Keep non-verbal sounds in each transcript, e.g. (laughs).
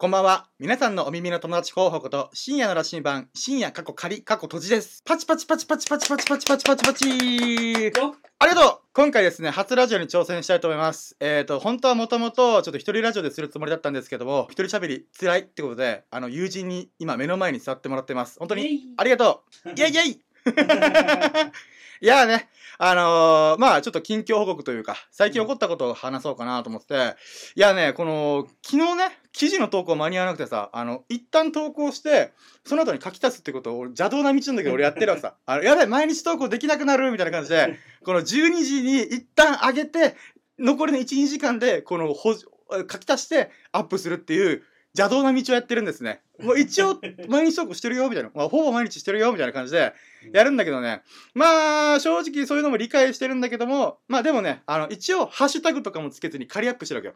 こんばんは。皆さんのお耳の友達候補こと、深夜の羅針盤、深夜過去仮過去閉じです。パチパチパチパチパチパチパチパチパチパチありがとう今回ですね、初ラジオに挑戦したいと思います。えっ、ー、と、本当はもともと、ちょっと一人ラジオでするつもりだったんですけども、一人喋り辛いってことで、あの、友人に今目の前に座ってもらってます。本当に、ありがとうイェイイェイ (laughs) いやーね、あのー、まあちょっと近況報告というか、最近起こったことを話そうかなと思って、いやね、この、昨日ね、記事の投稿間に合わなくてさ、あの、一旦投稿して、その後に書き足すってことを俺邪道な道なんだけど俺やってるわけさ。(laughs) あの、やばい、毎日投稿できなくなるみたいな感じで、この12時に一旦上げて、残りの1、2時間で、このほ、書き足してアップするっていう、邪道な道をやってるんですね。(laughs) もう一応、毎日投稿してるよ、みたいな。まあ、ほぼ毎日してるよ、みたいな感じで、やるんだけどね。まあ、正直そういうのも理解してるんだけども、まあでもね、あの、一応、ハッシュタグとかもつけずに仮アップしてるわけよ。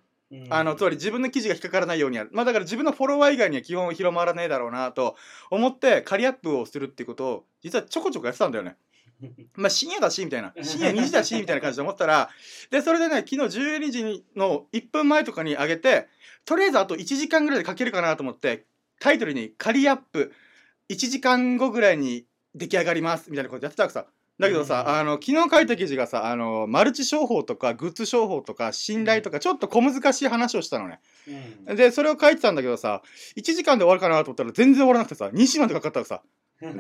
あの、つまり自分の記事が引っかからないようにやる。まあだから自分のフォロワー以外には基本広まらねえだろうなと思って仮アップをするっていうことを実はちょこちょこやってたんだよね。(laughs) まあ深夜だしみたいな深夜2時だしみたいな感じで思ったらでそれでね昨日12時の1分前とかに上げてとりあえずあと1時間ぐらいで書けるかなと思ってタイトルに仮アップ1時間後ぐらいに出来上がりますみたいなことやってたわけさ。だけどさ、あの昨日書いた記事がさあのマルチ商法とかグッズ商法とか信頼とかちょっと小難しい話をしたのね。でそれを書いてたんだけどさ1時間で終わるかなと思ったら全然終わらなくてさ2時間でかかったわけさ。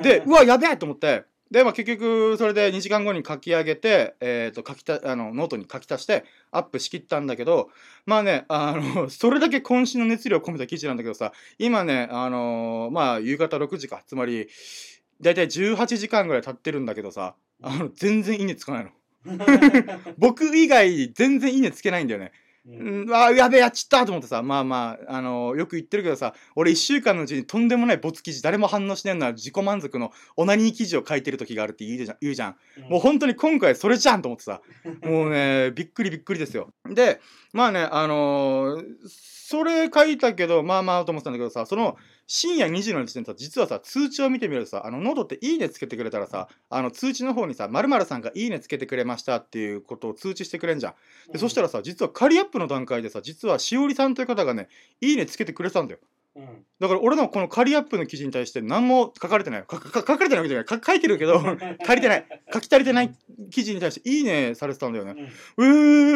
で (laughs) うわやべえと思ってで、まあ、結局それで2時間後に書き上げて、えー、と書きたあのノートに書き足してアップしきったんだけどまあねあの (laughs) それだけ渾身の熱量を込めた記事なんだけどさ今ねあのまあ夕方6時かつまり大体18時間ぐらい経ってるんだけどさあの全然いいねつかないの。(laughs) 僕以外全然いいねつけないんだよねうん、あやべえやっちったと思ってさまあまあ、あのーよく言ってるけどさ俺1週間のうちにとんでもない没記事誰も反応しないのは自己満足のオナニー記事を書いてる時があるって言うじゃん言うじゃん。もう本当に今回それじゃんと思ってさ。(laughs) もうねびっくりびっくりですよ。でまあねあのーそれ書いたけどまあまあと思ってたんだけどさその深夜2時の時点でさ実はさ通知を見てみるとさあのノートって「いいね」つけてくれたらさあの通知の方にさ「〇〇さんがいいねつけてくれました」っていうことを通知してくれんじゃん。でそしたらさ実は仮アップの段階でさ実はしおりさんという方がね「いいね」つけてくれてたんだよ。だから俺のこの仮アップの記事に対して何も書かれてない書かれてないわけじゃない。か書いてるけど (laughs) 足りてない。書き足りてない記事に対して「いいね」されてたんだよね。う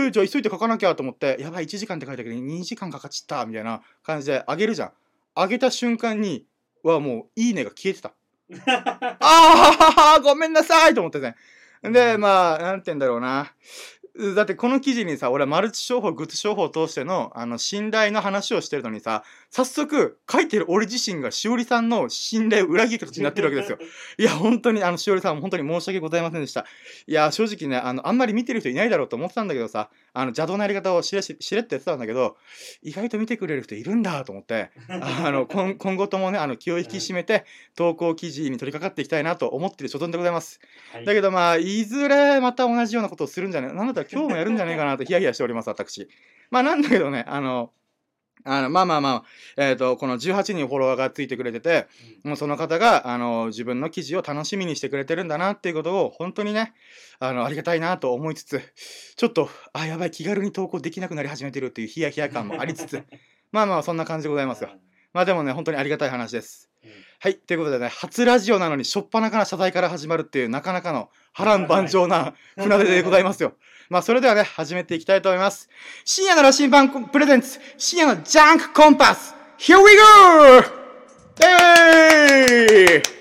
ーじゃあ急いで書かなきゃと思ってやばい1時間って書いたけど2時間かかっちったみたいな感じであげるじゃんあげた瞬間にはもう「いいね」が消えてた。(laughs) ああごめんなさいと思ってね。でまあなんて言うんだろうな。だってこの記事にさ俺はマルチ商法グッズ商法を通してのあの信頼の話をしてるのにさ早速書いてる俺自身がしおりさんの信頼を裏切る形になってるわけですよ。(laughs) いや本当にあのしおりさん本当に申し訳ございませんでした。いや正直ねあのあんまり見てる人いないだろうと思ってたんだけどさあの邪道なやり方をしれししれってやってたんだけど意外と見てくれる人いるんだと思ってあの (laughs) 今今後ともねあの気を引き締めて投稿記事に取り掛かっていきたいなと思ってる所存でございます。だけどまあいずれまた同じようなことをするんじゃないなんだったら今日もやるんじゃないかなとヒヤヒヤしております私。まあなんだけどねあのあのまあまあまあ、えー、とこの18人フォロワーがついてくれててもうその方があの自分の記事を楽しみにしてくれてるんだなっていうことを本当にねあのありがたいなと思いつつちょっとあやばい気軽に投稿できなくなり始めてるっていうヒヤヒヤ感もありつつ (laughs) まあまあそんな感じでございますよ。まあでもね本当にありがたい話ですはいということでね初ラジオなのに初っ端から謝罪から始まるっていうなかなかの波乱万丈な船出でございますよ。まあそれではね始めていきたいと思います。深夜の羅針盤プレゼンツ深夜のジャンクコンパス。Here we go! (laughs) えー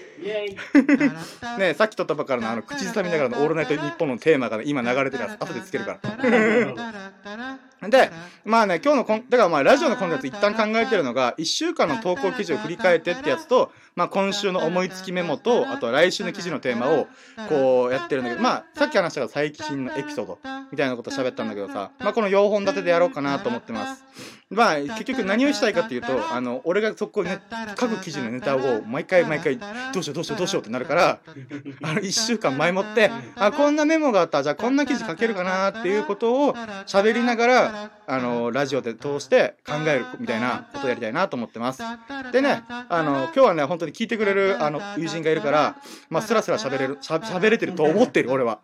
ねさっき撮ったばっかりのあの口ずさみながらの「オールナイトニッポン」のテーマが、ね、今流れてるやつ後でつけるからでまあね今日のコンだからまあラジオのコンテンツ一旦考えてるのが1週間の投稿記事を振り返ってってやつと、まあ、今週の思いつきメモとあとは来週の記事のテーマをこうやってるんだけどまあさっき話した最近のエピソードみたいなこと喋ったんだけどさ、まあ、この4本立てでやろうかなと思ってます。まあ結局何をしたいかっていうとあの俺がそこね書く記事のネタを毎回毎回どうしようどうしようどうしようってなるからあの1週間前もってあこんなメモがあったじゃあこんな記事書けるかなっていうことを喋りながらあのラジオで通して考えるみたいなことをやりたいなと思ってます。でねあの今日はね本当に聞いてくれるあの友人がいるからまあスラスラ喋れるしゃ喋れてると思ってる俺は。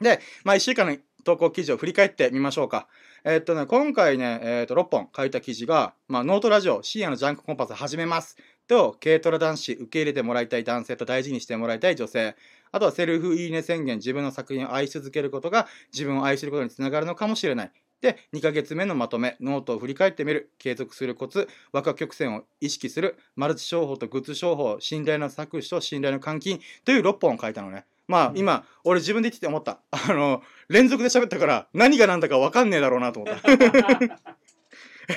でまあ1週間の投稿記事を振り返ってみましょうか。えっとね、今回ね、えっと、6本書いた記事が、まあ、ノートラジオ、深夜のジャンクコンパス始めます。と、軽トラ男子、受け入れてもらいたい男性と大事にしてもらいたい女性。あとはセルフいいね宣言、自分の作品を愛し続けることが自分を愛することにつながるのかもしれない。で、2ヶ月目のまとめ、ノートを振り返ってみる、継続するコツ、ワクワク曲線を意識する、マルチ商法とグッズ商法、信頼の搾取と信頼の換金という6本を書いたのね。まあ、今、俺自分で言ってて思った。あの、連続で喋ったから、何が何だか分かんねえだろうなと思った。(laughs)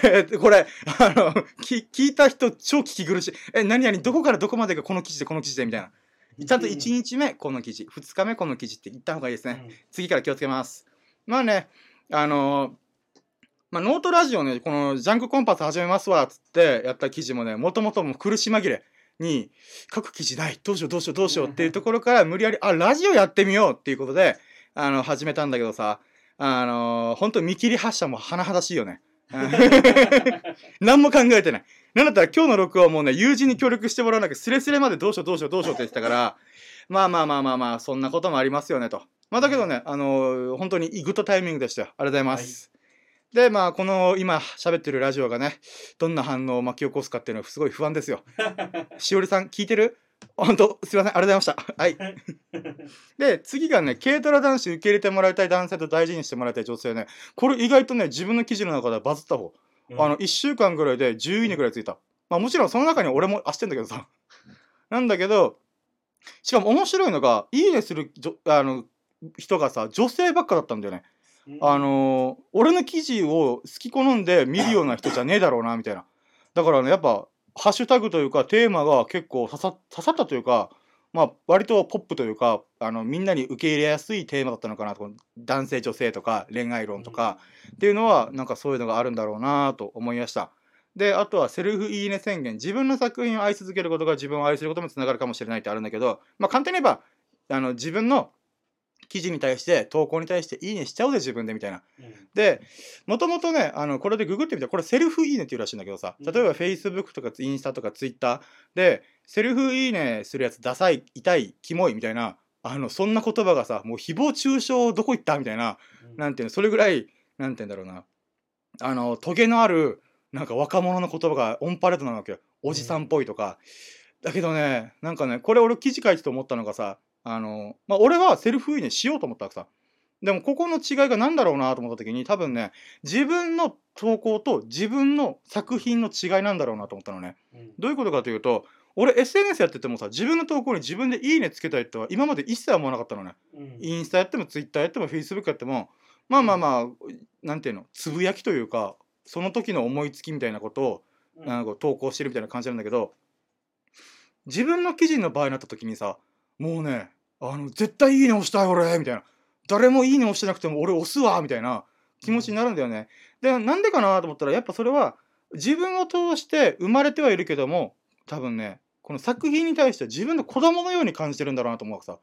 えーこれ、あの、き聞いた人超聞き苦しい。え、何々、どこからどこまでがこの記事でこの記事でみたいな。ちゃんと1日目この記事、2日目この記事って言った方がいいですね。次から気をつけます。まあね、あのーまあ、ノートラジオね、このジャンクコンパス始めますわ、つってやった記事もね、もともともう苦し紛れに、書く記事ない、どうしようどうしようどうしようっていうところから無理やり、あ、ラジオやってみようっていうことで、あの、始めたんだけどさ、あのー、本当見切り発車も甚だしいよね。(laughs) 何も考えてない。なんだったら今日の録音はもうね、友人に協力してもらわなきゃスレスレまでどうしようどうしようどうしようって言ってたから、まあまあまあまあまあ、そんなこともありますよねと。まあだけどね、あのー本当にグッドタイミングでしたよ。ありがとうございます。で、まあ、この今喋ってるラジオがね、どんな反応を巻き起こすかっていうのはすごい不安ですよ。(laughs) しおりさん、聞いてる？本当すいません、ありがとうございました。はい。(laughs) で、次がね、軽トラ男子受け入れてもらいたい男性と大事にしてもらいたい女性ね。これ意外とね、自分の記事の中ではバズった方。あの、1週間ぐらいで10いいねぐらいついた。まあもちろんその中に俺もあしてんだけどさ。なんだけど、しかも面白いのが、いいねするあの人がさ、女性ばっかだったんだよね。あのー俺の記事を好き好んで見るような人じゃねえだろうな、みたいな。だからね、やっぱ、ハッシュタグというか、テーマが結構刺さ刺さったというか、まあ、割とポップというか、あの、みんなに受け入れやすいテーマだったのかなと。男性、女性とか、恋愛論とか、っていうのは、なんかそういうのがあるんだろうなと思いました。で、あとはセルフいいね宣言。自分の作品を愛し続けることが自分を愛することにもつながるかもしれないってあるんだけど、まあ簡単に言えば、あの、自分の記事に対して、投稿に対していいねしちゃおうぜ、自分でみたいな。で、もともとね、あの、これでググってみたら、これセルフいいねっていうらしいんだけどさ、例えば Facebook とかインスタとか Twitter で、セルフいいねするやつダサい、痛い、キモいみたいな、あの、そんな言葉がさ、もう誹謗中傷どこ行ったみたいな、なんていうの、それぐらい、なんて言うんだろうな、あの、トゲのある、なんか若者の言葉がオンパレードなわけよ。おじさんっぽいとか。だけどね、なんかね、これ俺記事書いてて思ったのがさ、あの、まあ、俺はセルフいいねしようと思ったわけさ。でもここの違いが何だろうなと思った時に多分ね、自分の投稿と自分の作品の違いなんだろうなと思ったのね。どういうことかというと、俺 SNS やっててもさ、自分の投稿に自分でいいねつけたいとは今まで一切思わなかったのね。インスタやってもツイッターやってもフェイスブックやってもまあまあまあなんていうのつぶやきというかその時の思いつきみたいなことをなんか投稿してるみたいな感じなんだけど自分の記事の場合になった時にさもうねあの絶対いいね押したい俺みたいな誰もいいね押してなくても俺押すわみたいな気持ちになるんだよね。でなんでかなと思ったらやっぱそれは自分を通して生まれてはいるけども多分ねこの作品に対して自分の子供のように感じてるんだろうなと思うわけさ。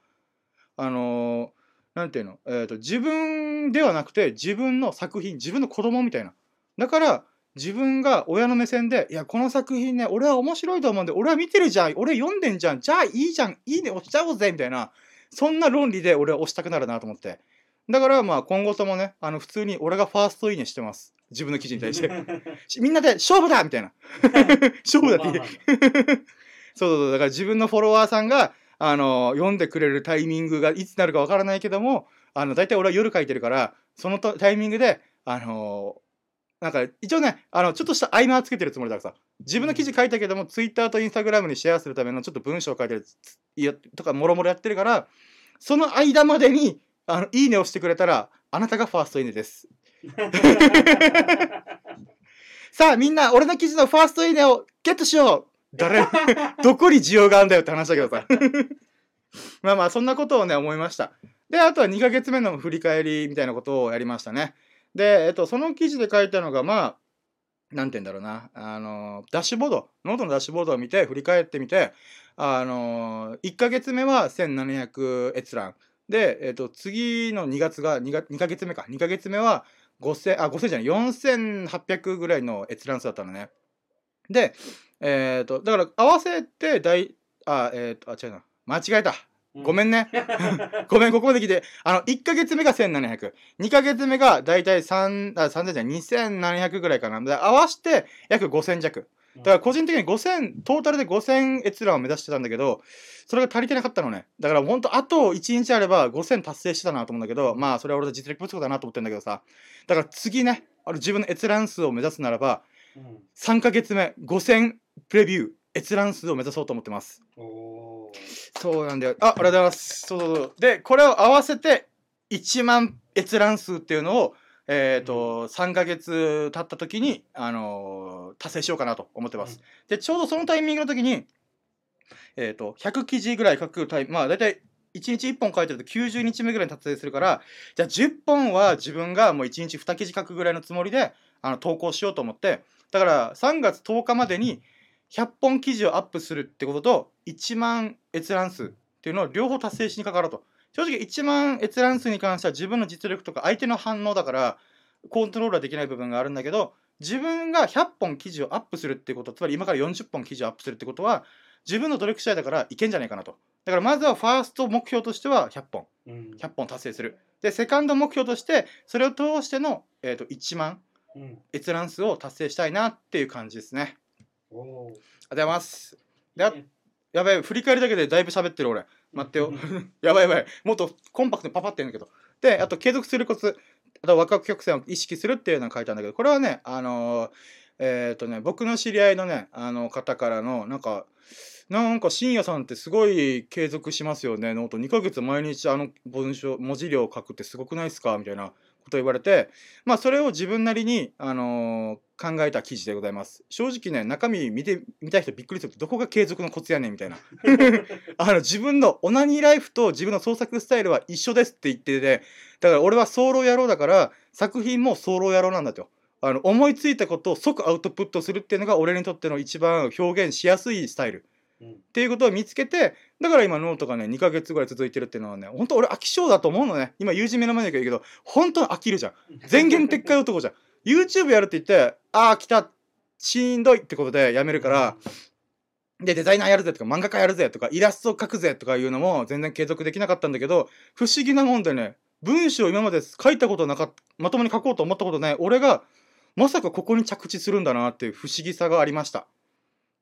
あのーなんていうの、えーと自分ではなくて自分の作品自分の子供みたいなだから自分が親の目線でいやこの作品ね俺は面白いと思うんで俺は見てるじゃん俺読んでんじゃんじゃあいいじゃんいいね押しちゃおうぜみたいなそんな論理で俺は押したくなるなと思って。だからまあ今後ともねあの普通に俺がファーストいいねしてます。自分の記事に対して。し (laughs) みんなで勝負だ!みたいな。(laughs) 勝負だって。言ってそうそうそう。だから自分のフォロワーさんがあの読んでくれるタイミングがいつになるかわからないけどもあの大体俺は夜書いてるからそのタイミングであのなんか一応ねあのちょっとした合間はつけてるつもりだからさ自分の記事書いたけどもツイッターとインスタグラムにシェアするためのちょっと文章を書いてるついやとかもろもろやってるからその間までにあのいいねをしてくれたらあなたがファーストいいねです。(laughs) さあみんな俺の記事のファーストいいねをゲットしよう。誰 (laughs) どこに需要があるんだよって話だけどさ。まあまあそんなことをね思いました。であとは2ヶ月目の振り返りみたいなことをやりましたねで、えっと、その記事で書いたのがまあなんて言うんだろうな。あのダッシュボード。ノートのダッシュボードを見て振り返ってみてあの1ヶ月目は1700閲覧。で、えっと、次の2月が 2, 2ヶ月目か。2ヶ月目は5000あ5000じゃない4800ぐらいの閲覧数だったのね。でえっ、とだから合わせて大あえっ、とあ違うな。間違えた。ごめんね。(laughs) ごめん、ここまで来て、あの、1ヶ月目が1700。2ヶ月目がだいたい3、あ、3000じゃ2700ぐらいかな。で合わせて約5000弱。だから個人的に5000、トータルで5000閲覧を目指してたんだけど、それが足りてなかったのね。だから本当あと1日あれば5000達成してたなと思うんだけど、まあそれは俺の実力不足だなと思ってんだけどさ。だから次ね、あの自分の閲覧数を目指すならば、うん3ヶ月目5000プレビュー、閲覧数を目指そうと思ってます。そうなんだよ。あ、ありがとうございます。そうそうそう。で、これを合わせて1万閲覧数っていうのを、えっ、と、3ヶ月経った時に、あのー達成しようかなと思ってます。で、ちょうどそのタイミングの時に、えっ、と、100記事ぐらい書くタイム、まあ、だいたい1日1本書いてると90日目ぐらいに達成するから、じゃあ10本は自分がもう1日2記事書くぐらいのつもりで、あの、投稿しようと思って、だから3月10日までに100本記事をアップするってことと、1万閲覧数っていうのを両方達成しにかかると。正直1万閲覧数に関しては自分の実力とか相手の反応だからコントロールはできない部分があるんだけど自分が100本記事をアップするってことつまり今から40本記事をアップするってことは自分の努力次第だからいけんじゃないかなと。だからまずはファースト目標としては100本うん。100本達成する。でセカンド目標としてそれを通しての、えー、と1万うん。閲覧数を達成したいなっていう感じですねおー。ありがとうございます。であね。やばい振り返りだけでだいぶ喋ってる俺。待ってよ。(laughs) やばいやばい。もっとコンパクトにパパって言うんだけど。であと継続するコツ。あとワクワク曲線を意識するっていうのが書いてあるんだけど。これはねあのーえっ、とね僕の知り合いのねあの方からのなんかなんか深夜さんってすごい継続しますよね。ノート2ヶ月毎日あの文章文字量を書くってすごくないですか？みたいなこと言われてまあそれを自分なりに、あのー考えた記事でございます。正直ね中身見てみたい人びっくりするとどこが継続のコツやねんみたいな。(laughs) あの自分のオナニーライフと自分の創作スタイルは一緒ですって言っててだから俺は早漏野郎だから作品も早漏野郎なんだと。あの思いついたことを即アウトプットするっていうのが俺にとっての一番表現しやすいスタイル。うんっていうことを見つけてだから今ノートがね2ヶ月ぐらい続いてるっていうのはね本当俺飽き性だと思うのね。今友人目の前にいるけど本当に飽きるじゃん。(laughs) 前言撤回男じゃん。YouTube やるって言ってああ来た。しんどいってことでやめるからでデザイナーやるぜとか漫画家やるぜとかイラスト描くぜとかいうのも全然継続できなかったんだけど不思議なもんでね文章を今まで書いたことなかっまともに書こうと思ったことない俺がまさかここに着地するんだなっていう不思議さがありました。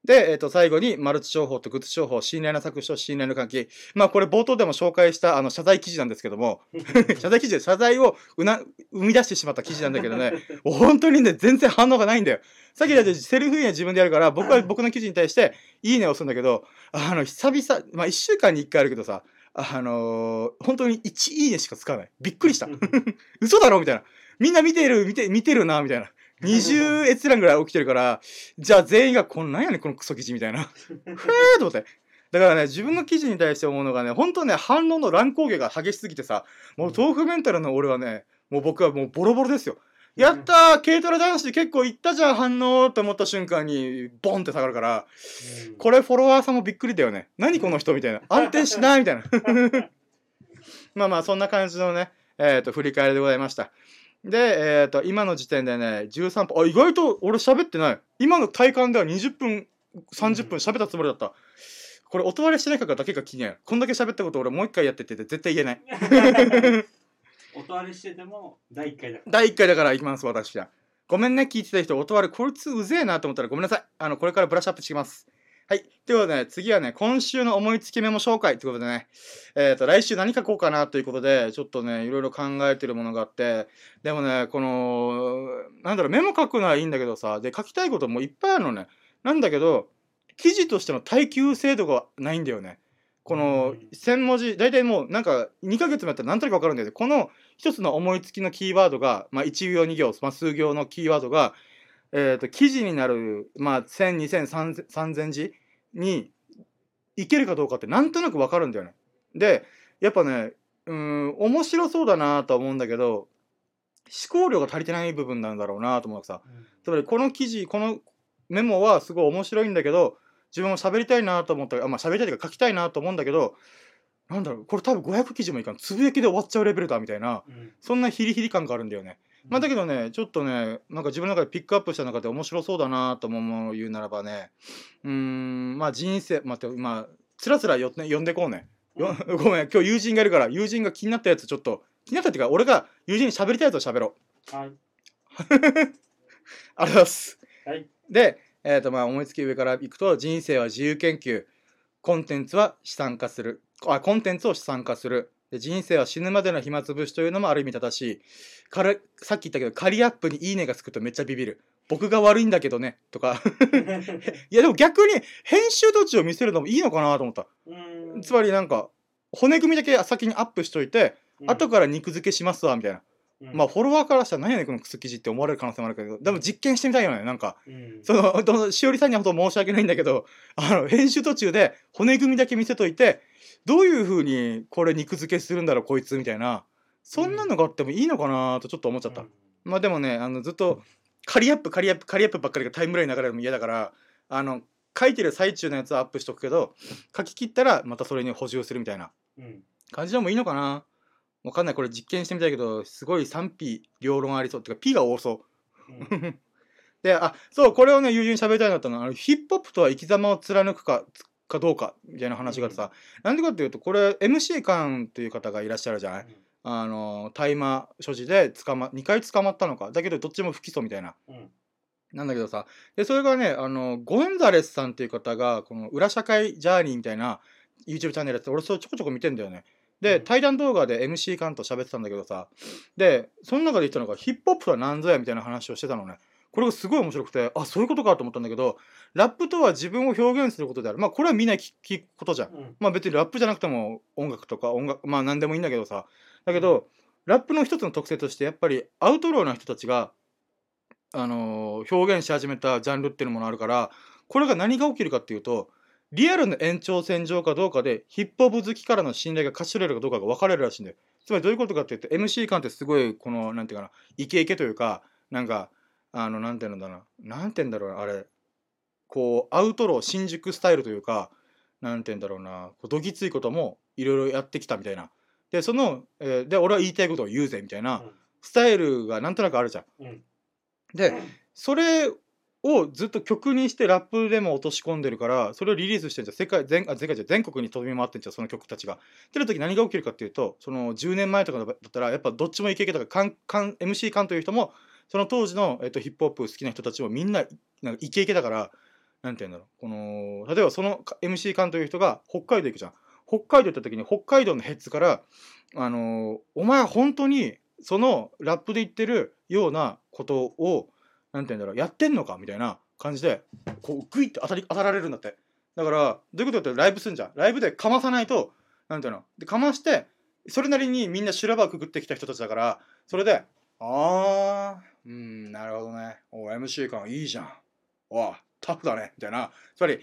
で、えー、と最後にマルチ商法とグッズ商法信頼の搾取と信頼の関係。まあこれ冒頭でも紹介したあの謝罪記事なんですけども (laughs) 謝罪記事で謝罪をうな生み出してしまった記事なんだけどね本当にね全然反応がないんだよ。さっき言ったようにセルフ運営自分でやるから僕は僕の記事に対していいねを押すんだけどあの久々まあ1週間に1回あるけどさあのー本当に1いいねしかつかない。びっくりした。(laughs) 嘘だろみたいな。みんな見てる見て見てるなみたいな20閲覧ぐらい起きてるからじゃあ全員がこの何やねんこのクソ記事みたいな。ふえーと思って。だからね自分の記事に対して思うのがね本当ね反応の乱高下が激しすぎてさもう豆腐メンタルの俺はねもう僕はもうボロボロですよ。やったー軽トラ男子結構いったじゃん反応って思った瞬間にボンって下がるからうん。これフォロワーさんもびっくりだよね。何この人みたいな。安定しないみたいな。(laughs) まあまあそんな感じのねえっ、と振り返りでございましたでえっ、と今の時点でね13分あ意外と俺喋ってない。今の体感では20分30分喋ったつもりだった。これ音割れしてないかだけが気になるこんだけ喋ったこと俺もう一回やってって絶対言えない。音割れしてても第1回だから。第1回だから行きます私は。ごめんね聞いてた人音割れこいつうぜえなと思ったらごめんなさい。あのこれからブラッシュアップしてきますはい。ということでね、次はね、今週の思いつきメモ紹介ということでね、えっ、と、来週何書こうかなということで、ちょっとね、いろいろ考えてるものがあって、でもね、この、なんだろう、メモ書くのはいいんだけどさ、で、書きたいこともいっぱいあるのね。なんだけど、記事としての耐久精度がないんだよね。このうん1000文字、大体もうなんか2ヶ月もやったらなんとなくわかるんだけど、この一つの思いつきのキーワードが、まあ1行2行、まあ、数行のキーワードが、えー、と記事になる、まあ、1000、2000、3000字にいけるかどうかってなんとなくわかるんだよね。でやっぱねうーん面白そうだなとは思うんだけど思考量が足りてない部分なんだろうなと思うさつまりこの記事このメモはすごい面白いんだけど自分も喋りたいなと思ったあまあ喋りたいというか書きたいなと思うんだけどなんだろうこれ多分500記事もいかんつぶやきで終わっちゃうレベルだみたいなうんそんなヒリヒリ感があるんだよね。まあ、だけどねちょっとねなんか自分の中でピックアップした中で面白そうだなと思うものを言うならばねうーんまあ人生待ってまあつらつらよ、ね、読んでこうね。よ (laughs) ごめん今日友人がいるから友人が気になったやつちょっと気になったっていうか俺が友人に喋りたいやつを喋ろう。はい。(laughs) ありがとうございます。はい。で、えーとまあ、思いつき上からいくと人生は自由研究。コンテンツは資産化する。あコンテンツを資産化するで人生は死ぬまでの暇つぶしというのもある意味正しい。からさっき言ったけど仮アップに「いいね」がつくとめっちゃビビる。僕が悪いんだけどねとか。(laughs) いやでも逆に編集途中を見せるのもいいのかなと思った。うん。つまりなんか骨組みだけ先にアップしといて、後から肉付けしますわみたいな、うん。まあフォロワーからしたら何やねんこのクソ記事って思われる可能性もあるけど。でも実験してみたいよねなんか。うん。そのしおりさんには本当申し訳ないんだけどあの編集途中で骨組みだけ見せといてどういう風にこれ肉付けするんだろうこいつみたいなそんなのがあってもいいのかなとちょっと思っちゃった、うん。まあでもねあのずっと仮アップ仮アップ仮アップばっかりがタイムラインに流れるのも嫌だからあの書いてる最中のやつはアップしとくけど書き切ったらまたそれに補充するみたいなうん。感じでもいいのかな。わかんないこれ実験してみたいけどすごい賛否両論ありそう。っていうか P が多そう。うん。(laughs) であそうこれをね友人に喋りたいなったのはあのヒップホップとは生き様を貫くかかどうかみたいな話があってさ、なんでかっていうとこれ MC カンという方がいらっしゃるじゃない？あの大麻所持で捕ま2回捕まったのか。だけどどっちも不起訴みたいな。うん。なんだけどさでそれがねあのゴンザレスさんっていう方がこの裏社会ジャーニーみたいな YouTube チャンネルやってて俺それちょこちょこ見てんだよね。で、うん。対談動画で MC カンと喋ってたんだけどさでその中で言ったのがヒップホップとは何ぞやみたいな話をしてたのねこれがすごい面白くてあそういうことかと思ったんだけどラップとは自分を表現することである。まあこれはみんな聞聞くことじゃん。うん。まあ別にラップじゃなくても音楽とか音楽まあ何でもいいんだけどさ。だけどラップの一つの特性としてやっぱりアウトローな人たちが、あのー表現し始めたジャンルっていうものあるからこれが何が起きるかっていうとリアルの延長線上かどうかでヒップホップ好きからの信頼が勝ち取れるかどうかが分かれるらしいんだよ。つまりどういうことかっていうと MC 感ってすごいこのなんていうかなイケイケというかなんかあのなんていうんだな。なんていうんだろうなあれ。こうアウトロー新宿スタイルというかなんて言うんだろうな。こうどぎついこともいろいろやってきたみたいな。でその、えーで俺は言いたいことを言うぜみたいなスタイルがなんとなくあるじゃん。うん。でそれをずっと曲にしてラップでも落とし込んでるからそれをリリースしてんじゃん。世界全あ世界じゃ全国に飛び回ってんじゃんその曲たちが。ってる時何が起きるかっていうとその10年前とかだったらやっぱどっちもイケイケとかカンカン MC カンという人もその当時の、えっと、ヒップホップ好きな人たちもみんななんかイケイケだからなんて言うんだろう。この例えばその MC カンという人が北海道行くじゃん。北海道行った時に北海道のヘッズから「あのお前本当にそのラップで言ってるようなことをなんて言うんだろうやってんのか?」みたいな感じでこうグイッて当たり当たられるんだって。だからどういうことかってライブすんじゃん。ライブでかまさないとなんていうの。でかましてそれなりにみんな修羅場くぐってきた人たちだからそれで「あー。うんなるほどね。お MC 感いいじゃん。おタフだね」みたいな。つまり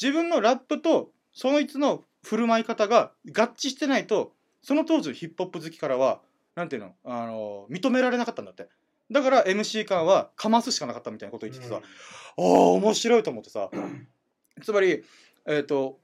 自分のラップとそいつの振る舞い方が合致してないとその当時のヒップホップ好きからはなんていうの？あの認められなかったんだって。だから MC 感はかますしかなかったみたいなこと言っててさ、ああ面白いと思ってさ。(clears throat) つまりえっ、と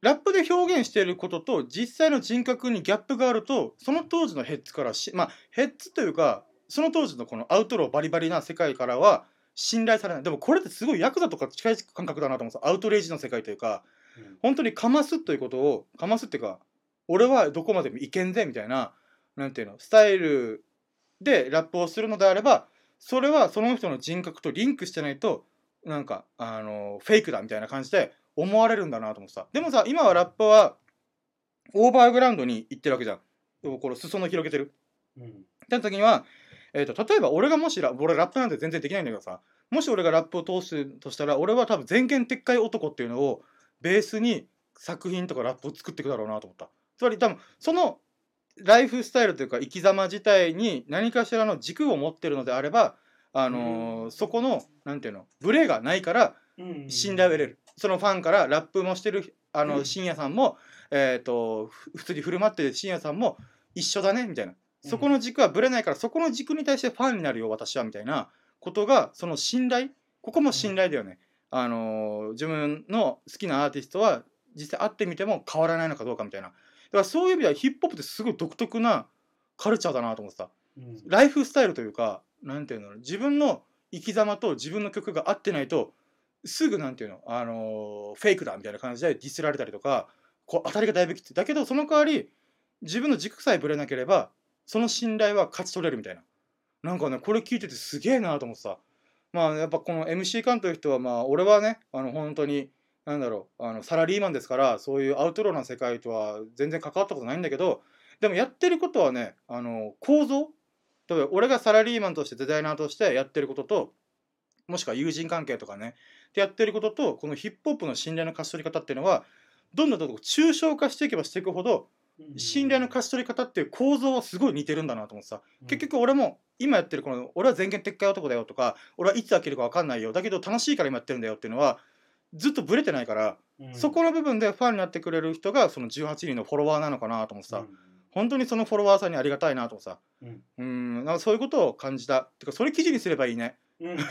ラップで表現していることと実際の人格にギャップがあるとその当時のヘッズからしまあヘッズというかその当時のこのアウトローバリバリな世界からは信頼されない。でもこれってすごいヤクザとか近い感覚だなと思うんですよ。アウトレイジの世界というかうん。本当にかますということをかますっていうか俺はどこまでもいけんぜみたいななんていうのスタイルでラップをするのであればそれはその人の人格とリンクしてないとなんかあのフェイクだみたいな感じで思われるんだなと思ってさでもさ今はラップはオーバーグラウンドに行ってるわけじゃん。これ裾野広げてる。うん。って時には、えー、と例えば俺がもしラ俺ラップなんて全然できないんだけどさもし俺がラップを通すとしたら俺は多分全言撤回男っていうのをベースに作品とかラップを作っていくだろうなと思った。つまり多分そのライフスタイルというか生き様自体に何かしらの軸を持ってるのであればあのーそこのなんていうのブレがないからうん信頼を得れるそのファンからラップもしてるあうん。の深夜さんも、えー、とふ普通に振る舞ってる深夜さんも一緒だねみたいな。うんそこの軸はぶれないからそこの軸に対してファンになるよ私はみたいなことがその信頼ここも信頼だよね、あのー自分の好きなアーティストは実際会ってみても変わらないのかどうかみたいな。だからそういう意味ではヒップホップってすごい独特なカルチャーだなと思ってた。うん。ライフスタイルというかなんていうの自分の生き様と自分の曲が合ってないとすぐなんていうの、あのーフェイクだみたいな感じでディスられたりとかこう当たりがだいぶきつい。だけどその代わり自分の軸さえぶれなければその信頼は勝ち取れるみたいな。なんかねこれ聞いててすげえなと思ってさ。まあやっぱこの MC 監督人はまあ俺はねあの本当になんだろうあのサラリーマンですからそういうアウトローな世界とは全然関わったことないんだけどでもやってることはねあの構造例えば俺がサラリーマンとしてデザイナーとしてやってることともしくは友人関係とかねでやってることとこのヒップホップの信頼の勝ち取り方っていうのはどんどんどんどん抽象化していけばしていくほど信頼の勝ち取り方っていう構造はすごい似てるんだなと思ってさ。結局俺も今やってるこの俺は全言撤回男だよとか俺はいつ開けるか分かんないよだけど楽しいから今やってるんだよっていうのはずっとブレてないから、うん。そこの部分でファンになってくれる人がその18人のフォロワーなのかなと思ってさ、うん。本当にそのフォロワーさんにありがたいなと思ってさ。うん。うん。なんかそういうことを感じた。てかそれ記事にすればいいね。うん。(laughs)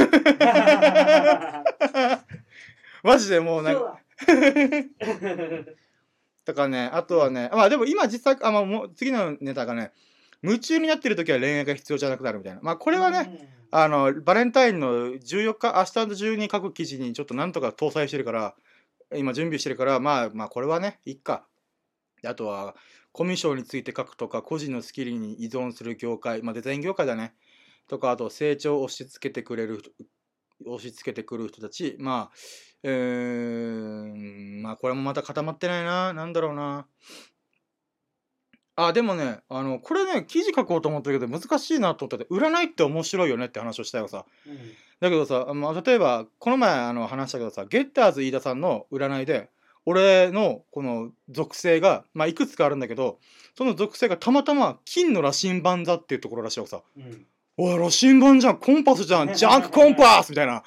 マジでもうなんかそうだだからねあとはねまあでも今実際あ、まあ、もう次のネタがね夢中になってる時は恋愛が必要じゃなくなるみたいな。まあこれはね、あのバレンタインの14日明日の中に書く記事にちょっとなんとか搭載してるから今準備してるからまあまあこれはねいっか。であとはコミュ障について書くとか個人のスキルに依存する業界まあデザイン業界だね。とかあと成長を押し付けてくれる人押し付けてくる人たち。まあうーんまあこれもまた固まってないな。なんだろうな。あでもねあのこれね記事書こうと思ったけど難しいなと思ってて占いって面白いよねって話をしたよさ。うん。だけどさ、まあ、例えばこの前あの話したけどさゲッターズ飯田さんの占いで俺のこの属性が、まあ、いくつかあるんだけどその属性がたまたま金の羅針盤座っていうところらしいよさ。うん「おい羅針盤じゃん。コンパスじゃん。ジャンクコンパス!」みたいな。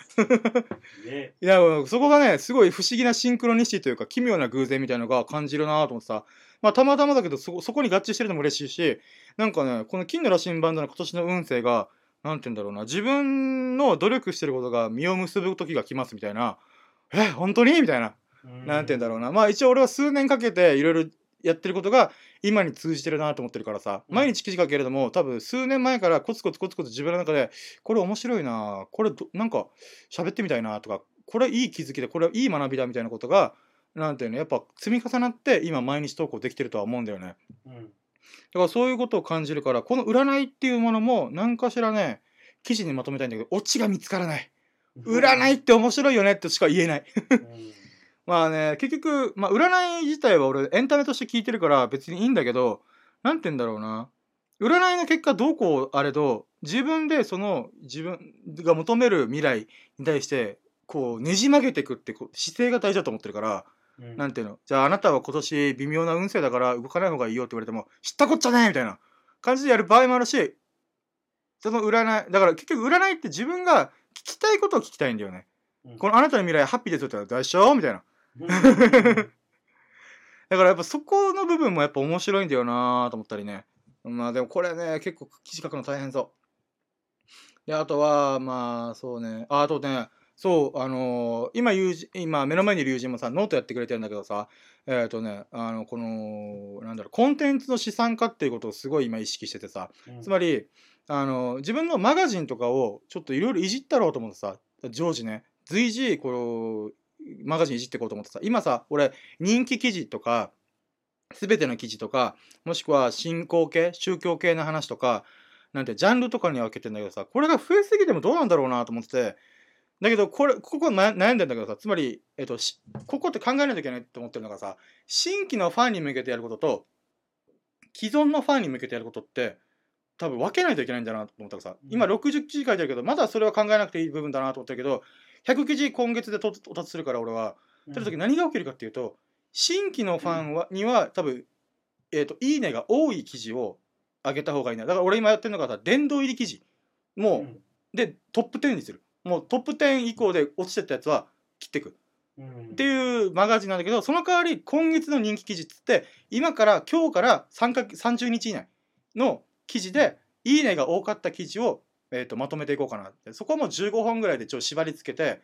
(laughs) ね。いやそこがねすごい不思議なシンクロニシティというか奇妙な偶然みたいなのが感じるなと思ってさ。まあたまたまだけどそこそこに合致してるのも嬉しいしなんかねこの金の羅針盤座の今年の運勢がなんて言うんだろうな。自分の努力してることが実を結ぶ時が来ますみたいな。え本当に？みたいな。なんて言うんだろうな。まあ一応俺は数年かけていろいろやってることが今に通じてるなと思ってるからさ。うん。毎日記事書けれども多分数年前からコツコツコツコツ自分の中でこれ面白いなこれどなんか喋ってみたいなとかこれいい気づきでこれいい学びだみたいなことがなんていうのやっぱ積み重なって今毎日投稿できてるとは思うんだよね。うん。だからそういうことを感じるからこの占いっていうものも何かしらね記事にまとめたいんだけどオチが見つからない。占いって面白いよねってしか言えない。うんまあね結局、まあ、占い自体は俺エンタメとして聞いてるから別にいいんだけどなんて言うんだろうな。占いの結果どうこうあれど自分でその自分が求める未来に対してこうねじ曲げていくってこう姿勢が大事だと思ってるからうん。なんていうの。じゃああなたは今年微妙な運勢だから動かない方がいいよって言われても知ったこっちゃねえ!みたいな感じでやる場合もあるしその占いだから結局占いって自分が聞きたいことを聞きたいんだよね、うん。このあなたの未来ハッピーですよって言ったら大丈夫みたいな。うん (laughs) だからやっぱそこの部分もやっぱ面白いんだよなと思ったりね。まあでもこれね結構記事書くの大変そう。であとはまあそうね。ああとねそうあのー今友人今目の前にいる友人もさノートやってくれてるんだけどさえっ、とねあのこのなんだろうコンテンツの資産化っていうことをすごい今意識しててさうん。つまりあの自分のマガジンとかをちょっといろいろいじったろうと思ってさ常時ね随時こうマガジンいじっていこうと思ってさ今さ俺人気記事とか全ての記事とかもしくは信仰系宗教系の話とかなんてジャンルとかに分けてんだけどさこれが増えすぎてもどうなんだろうなと思っててだけどこれここは悩悩んでんだけどさつまり、えっと、しここって考えないといけないと思ってるのがさ新規のファンに向けてやることと既存のファンに向けてやることって多分分けないといけないんだなと思ったからさ。今うん。60記事書いてるけどまだそれは考えなくていい部分だなと思ってるけど100記事今月で到到達するから俺は。うん。その時何が起きるかっていうと新規のファンはには多分、えー、といいねが多い記事を上げた方がいいな。だから俺今やってるのがさ殿堂入り記事もう、うん。でトップ10にする。もうトップ10以降で落ちてったやつは切っていく。うん。っていうマガジンなんだけどその代わり今月の人気記事っつって今から今日から3か30日以内の記事でいいねが多かった記事を、えー、とまとめていこうかなって。そこはもう15本ぐらいでちょっと縛り付けて、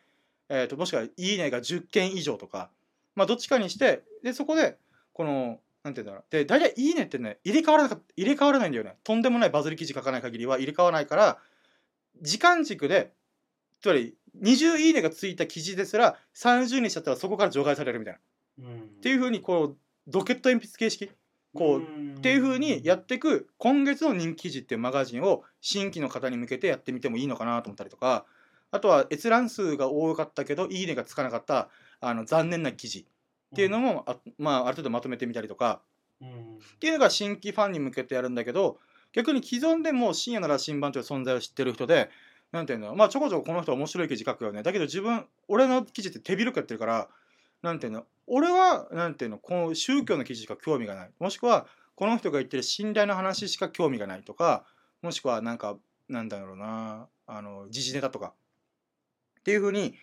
えー、ともしくはいいねが10件以上とかまあどっちかにしてでそこでこのなんていうんだろう。で大体いいねってね入れ替わらなか入れ替わらないんだよね。とんでもないバズり記事書かない限りは入れ替わらないから時間軸でつまり20いいねがついた記事ですら30にしちゃったらそこから除外されるみたいな。うんっていうふうにこうロケット鉛筆形式こうっていう風にやっていく今月の人気記事っていうマガジンを新規の方に向けてやってみてもいいのかなと思ったりとかあとは閲覧数が多かったけどいいねがつかなかったあの残念な記事っていうのもあ,、まあ、ある程度まとめてみたりとかうん。っていうのが新規ファンに向けてやるんだけど逆に既存でも深夜なら新版という存在を知ってる人でなんていうのまあちょこちょここの人面白い記事書くよね。だけど自分俺の記事って手広くやってるからなんていうの俺はなんていうのこの宗教の記事しか興味がない。もしくはこの人が言ってる信頼の話しか興味がないとかもしくはなんかなんだろうなあの時事ネタとか。っていう風に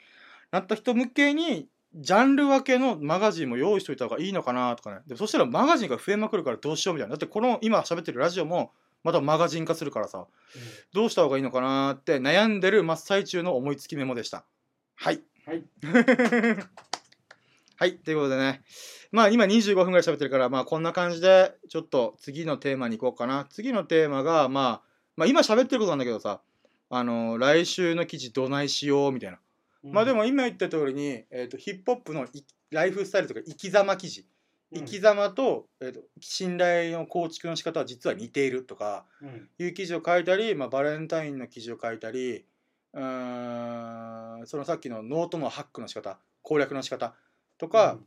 なった人向けにジャンル分けのマガジンも用意しといた方がいいのかなとかね。でそしたらマガジンが増えまくるからどうしようみたいな。だってこの今喋ってるラジオもまたマガジン化するからさ。どうした方がいいのかなって悩んでる真っ最中の思いつきメモでした。はい。はい (laughs) はいということでね。まあ今25分ぐらい喋ってるからまあこんな感じでちょっと次のテーマに行こうかな。次のテーマがまあまあ今喋ってることなんだけどさ。あの来週の記事どないしようみたいな。まあでも今言った通りに、えー、とヒップホップのいライフスタイルとか生き様記事。生き様と,、えー、と信頼の構築の仕方は実は似ているとかうん。いう記事を書いたり、まあ、バレンタインの記事を書いたりうーんそのさっきのノートのハックの仕方攻略の仕方とか、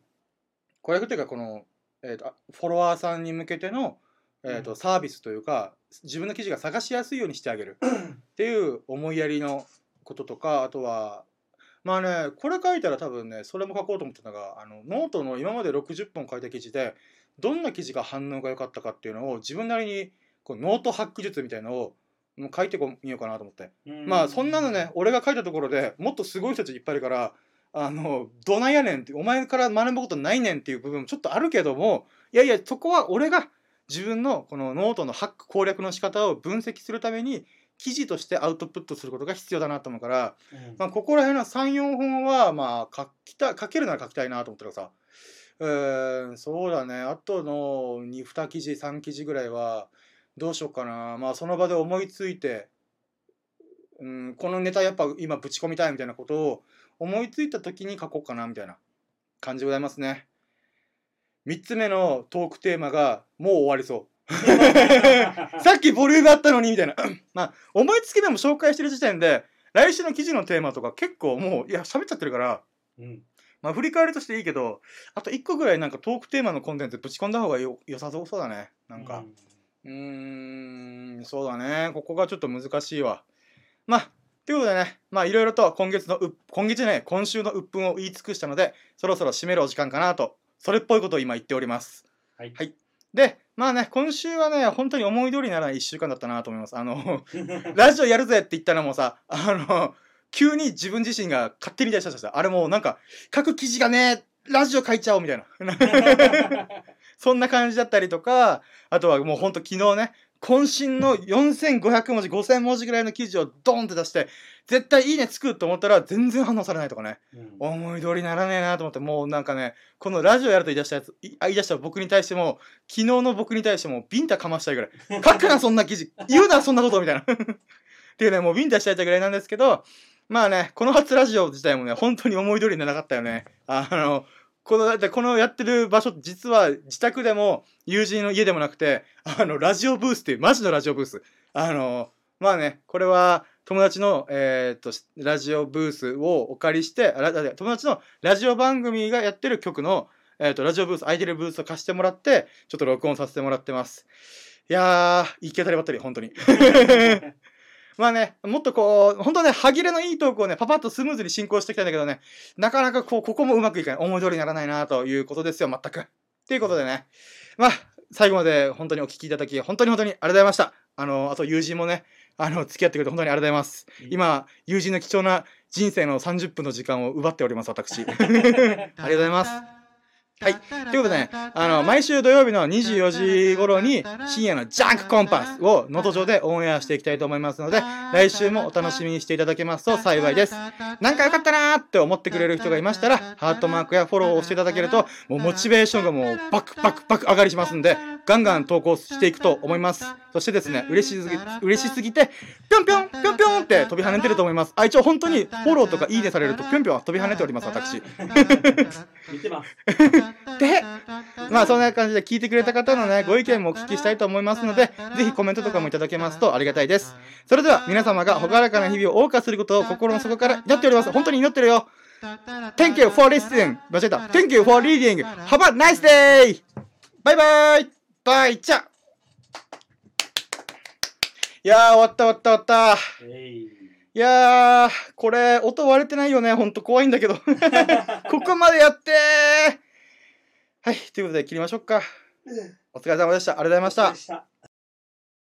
攻略というかこの、えー、とあフォロワーさんに向けての、えーとうん。サービスというか自分の記事が探しやすいようにしてあげる。っていう思いやりのこととかあとはまあねこれ書いたら多分ねそれも書こうと思ってたのがあのノートの今まで60本書いた記事でどんな記事が反応が良かったかっていうのを自分なりにこうノートハック術みたいのをもう書いてみようかなと思って。うん。まあそんなのね俺が書いたところでもっとすごい人たちいっぱいいるからあのどないやねんってお前から学ぶことないねんっていう部分もちょっとあるけどもいやいやそこは俺が自分のこのノートのハック攻略の仕方を分析するために記事としてアウトプットすることが必要だなと思うから、うん。まあ、ここら辺の34本はまあ書きた書けるなら書きたいなと思ったらさ。うーんそうだね。あとの 2, 2記事3記事ぐらいはどうしようかな。まあその場で思いついてうんこのネタやっぱ今ぶち込みたいみたいなことを思いついた時に書こうかなみたいな感じでございますね。3つ目のトークテーマがもう終わりそう。(laughs) さっきボリュームあったのにみたいな。(clears throat) まあ思いつきでも紹介してる時点で来週の記事のテーマとか結構もういや喋っちゃってるからうん。まあ振り返りとしていいけどあと1個ぐらいなんかトークテーマのコンテンツぶち込んだ方がよ良さそうだね。なんか、うーんそうだね。ここがちょっと難しいわ。まあということでねまあいろいろと今月のう今月じゃない今週の鬱憤を言い尽くしたのでそろそろ締めるお時間かなとそれっぽいことを今言っております。はい。はい。でまあね今週はね本当に思い通りにならない1週間だったなと思います。あの (laughs) ラジオやるぜって言ったのもさあの急に自分自身が勝手に出したしたあれもうなんか書く記事がねラジオ書いちゃおうみたいな。(laughs) そんな感じだったりとかあとはもうほんと昨日ね渾身の4500文字5000文字ぐらいの記事をドンって出して絶対いいねつくと思ったら全然反応されないとかね。うん。思い通りにならねえなと思ってもうなんかねこのラジオやると言い出したやつ言い出した僕に対しても昨日の僕に対してもビンタかましたいぐらい。書くなそんな記事。言うなそんなことみたいな。っていうねもうビンタしたいぐらいなんですけどまあねこの初ラジオ自体もね本当に思い通りにならなかったよね。あのこのだってこのやってる場所実は自宅でも友人の家でもなくてあのラジオブースっていうマジのラジオブース。あのまあねこれは友達の、えーっとラジオブースをお借りして友達のラジオ番組がやってる曲の、えーっとラジオブース空いてるブースを貸してもらってちょっと録音させてもらってます。いやー行き当たりばったり本当に。(laughs) まあねもっとこう本当ね歯切れのいいトークをねパパッとスムーズに進行していきたいんだけどねなかなかこうここもうまくいかない。思い通りにならないなということですよ全く。ということでね。まあ最後まで本当にお聞きいただき本当に本当にありがとうございました。あのあと友人もねあの付き合ってくれて本当にありがとうございます。今友人の貴重な人生の30分の時間を奪っております私。(laughs) (laughs) (laughs) ありがとうございますはい。ということでね、あの、毎週土曜日の24時頃に深夜のジャンクコンパスを能登上でオンエアしていきたいと思いますので、来週もお楽しみにしていただけますと幸いです。なんか良かったなーって思ってくれる人がいましたら、ハートマークやフォローをしていただけると、もうモチベーションがもうバクバクバク上がりしますんで、ガンガン投稿していくと思います。そしてですね、嬉しすぎ、嬉しすぎて、ぴょんぴょん、ぴょんぴょんって飛び跳ねてると思います。あ、一応本当にフォローとかいいねされると、ぴょんぴょん飛び跳ねております、私。見てます。(laughs) で、まあそんな感じで聞いてくれた方のね、ご意見もお聞きしたいと思いますので、ぜひコメントとかもいただけますとありがたいです。それでは皆様がほがらかな日々を謳歌することを心の底から祈っております。本当に祈ってるよ。Thank you for listening. 間違えた。Thank you for reading. Have a nice day! バイバイバイチャいやー、終わった終わった終わった。えい。いやー、これ、音割れてないよね。ほんと怖いんだけど。(laughs) ここまでやってーはい、ということで切りましょうか。お疲れ様でした。ありがとうございま。した。